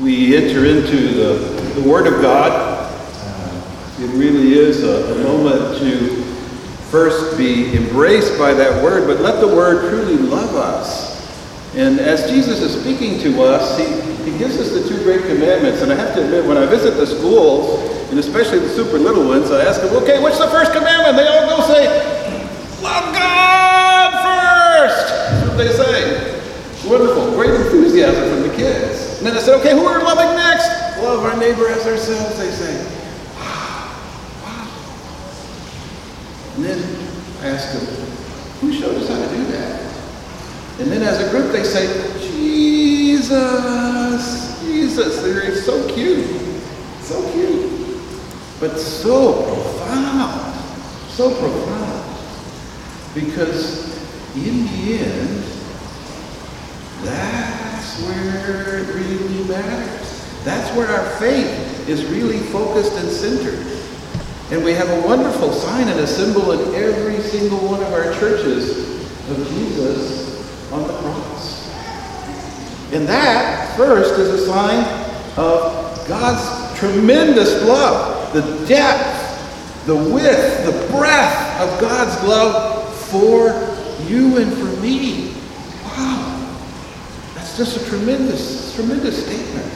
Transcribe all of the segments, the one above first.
we enter into the, the Word of God, uh, it really is a, a moment to first be embraced by that Word, but let the Word truly love us. And as Jesus is speaking to us, he, he gives us the two great commandments. And I have to admit, when I visit the schools, and especially the super little ones, I ask them, okay, what's the first commandment? They all go say, love God first. That's what they say. Wonderful. Great enthusiasm from the kids. And then I said, okay, who are we loving next? Love our neighbor as ourselves, they say. And then I ask them, who showed us how to do that? And then as a group they say, Jesus, Jesus. They're so cute. So cute. But so profound. So profound. Because in the end, that's really matters. That's where our faith is really focused and centered. And we have a wonderful sign and a symbol in every single one of our churches of Jesus on the cross. And that, first, is a sign of God's tremendous love, the depth, the width, the breadth of God's love for you and for me. Just a tremendous, tremendous statement.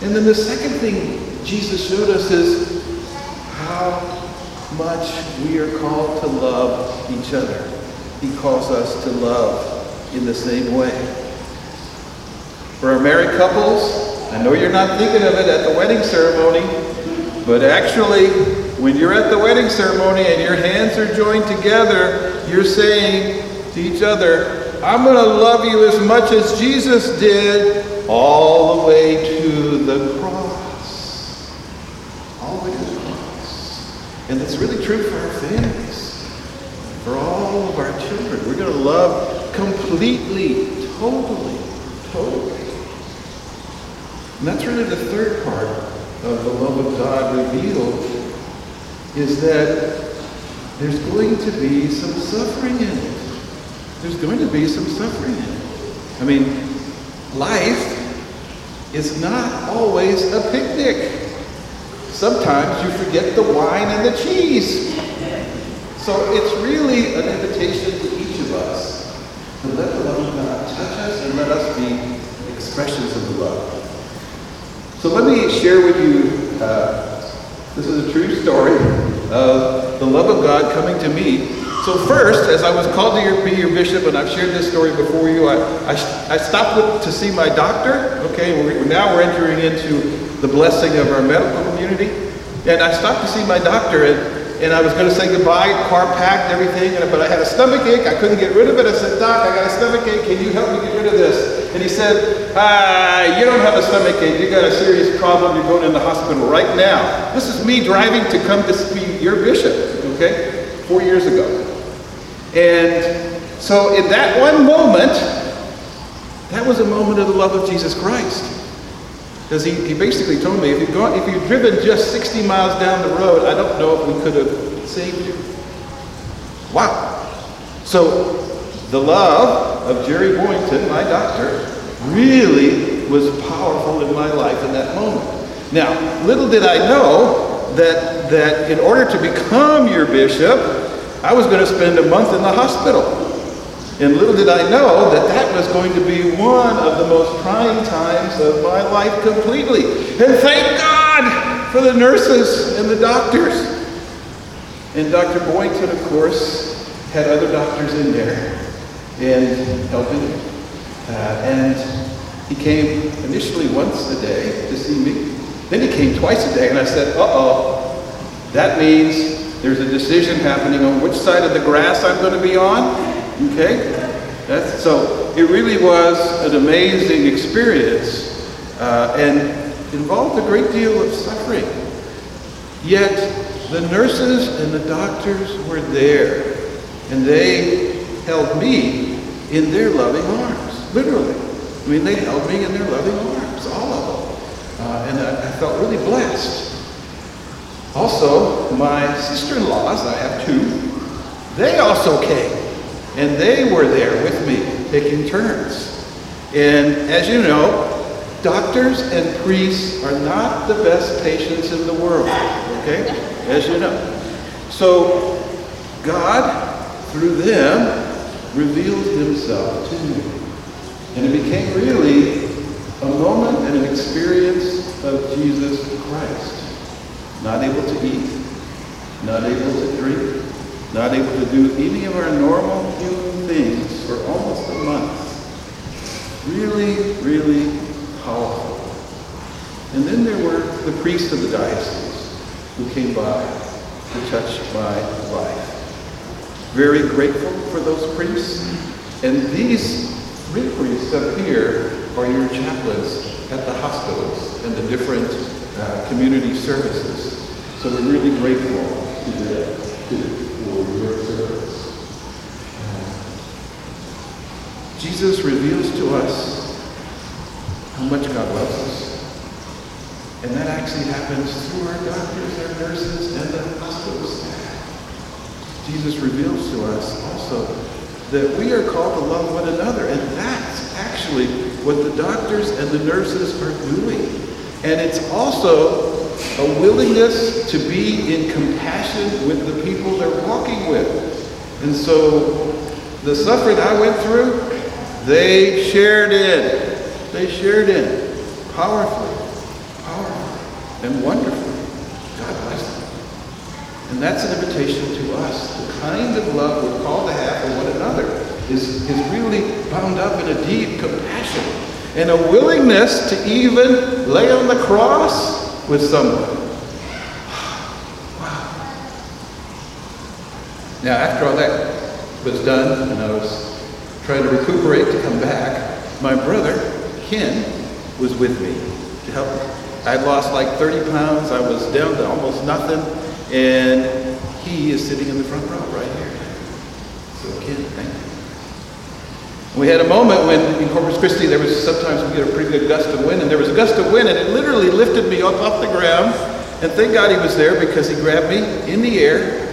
And then the second thing Jesus showed us is how much we are called to love each other. He calls us to love in the same way. For our married couples, I know you're not thinking of it at the wedding ceremony, but actually, when you're at the wedding ceremony and your hands are joined together, you're saying to each other, I'm going to love you as much as Jesus did all the way to the cross. All the way to the cross. And that's really true for our families, for all of our children. We're going to love completely, totally, totally. And that's really the third part of the love of God revealed is that there's going to be some suffering in it. There's going to be some suffering. I mean, life is not always a picnic. Sometimes you forget the wine and the cheese. So it's really an invitation to each of us to let the love of God touch us and let us be expressions of the love. So let me share with you, uh, this is a true story of the love of God coming to me. So first, as I was called to your, be your bishop, and I've shared this story before you, I, I, I stopped with, to see my doctor, okay, we're, now we're entering into the blessing of our medical community, and I stopped to see my doctor, and, and I was going to say goodbye, car packed, everything, and, but I had a stomach ache, I couldn't get rid of it, I said, Doc, I got a stomach ache, can you help me get rid of this? And he said, ah, you don't have a stomach ache. You got a serious problem. You're going in the hospital right now. This is me driving to come to be your bishop, okay? Four years ago. And so in that one moment, that was a moment of the love of Jesus Christ. Because he, he basically told me, if you'd, gone, if you'd driven just 60 miles down the road, I don't know if we could have saved you. Wow. So the love of Jerry Boynton, my doctor, really was powerful in my life in that moment. Now, little did I know that, that in order to become your bishop, I was going to spend a month in the hospital. And little did I know that that was going to be one of the most trying times of my life completely. And thank God for the nurses and the doctors. And Dr. Boynton, of course, had other doctors in there and helping. Uh, and he came initially once a day to see me. Then he came twice a day, and I said, uh-oh, that means there's a decision happening on which side of the grass I'm going to be on. Okay? That's, so it really was an amazing experience uh, and involved a great deal of suffering. Yet the nurses and the doctors were there, and they held me in their loving arms, literally. I mean, they held me in their loving arms, all of them. Uh, and I, I, felt really blessed. Also, my sister-in-laws, I have two, they also came. And they were there with me, taking turns. And as you know, doctors and priests are not the best patients in the world, okay? As you know. So God, through them, revealed himself to me. And it became really a moment and an experience of Jesus Christ. Not able to eat, not able to drink, not able to do any of our normal human things for almost a month. Really, really powerful. And then there were the priests of the diocese who came by to touch my life. Very grateful for those priests. And these three priests up here are your chaplains at the hospitals and the different uh, community services. So we're really grateful to them for your service. Jesus reveals to us how much God loves us. And that actually happens through our doctors, our nurses, and the hospital staff. Jesus reveals to us also that we are called to love one another. And that's actually what the doctors and the nurses are doing. And it's also a willingness to be in compassion with the people they're walking with. And so the suffering I went through, they shared in. They shared in powerfully, powerfully, and wonderfully. God bless them. And that's an invitation to us. The kind of love we're called to have for one another is, is really bound up in a deep compassion and a willingness to even lay on the cross with someone. Wow. Now, after all that was done, and I was trying to recuperate to come back, my brother, Ken, was with me to help me. I'd lost like 30 pounds. I was down to almost nothing. And he is sitting in the front row right here. So, Ken, thank you. We had a moment when in Corpus Christi there was sometimes we get a pretty good gust of wind, and there was a gust of wind, and it literally lifted me up off the ground. And thank God he was there because he grabbed me in the air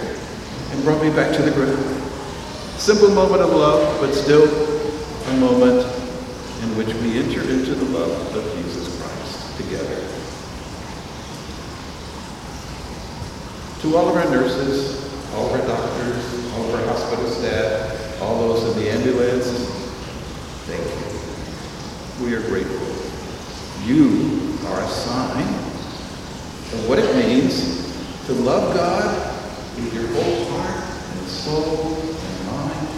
and brought me back to the ground. Simple moment of love, but still a moment in which we enter into the love of Jesus Christ together. To all of our nurses, all of our doctors, all of our hospital staff, all those in the ambulance. We are grateful. You are a sign of what it means to love God with your whole heart and soul and mind,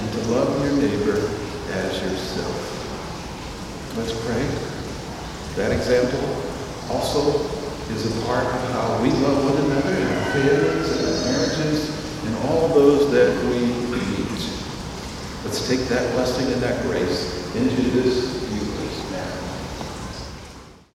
and to love your neighbor as yourself. Let's pray. That example also is a part of how we love one another in our families and our marriages and all those that we meet. Let's take that blessing and that grace.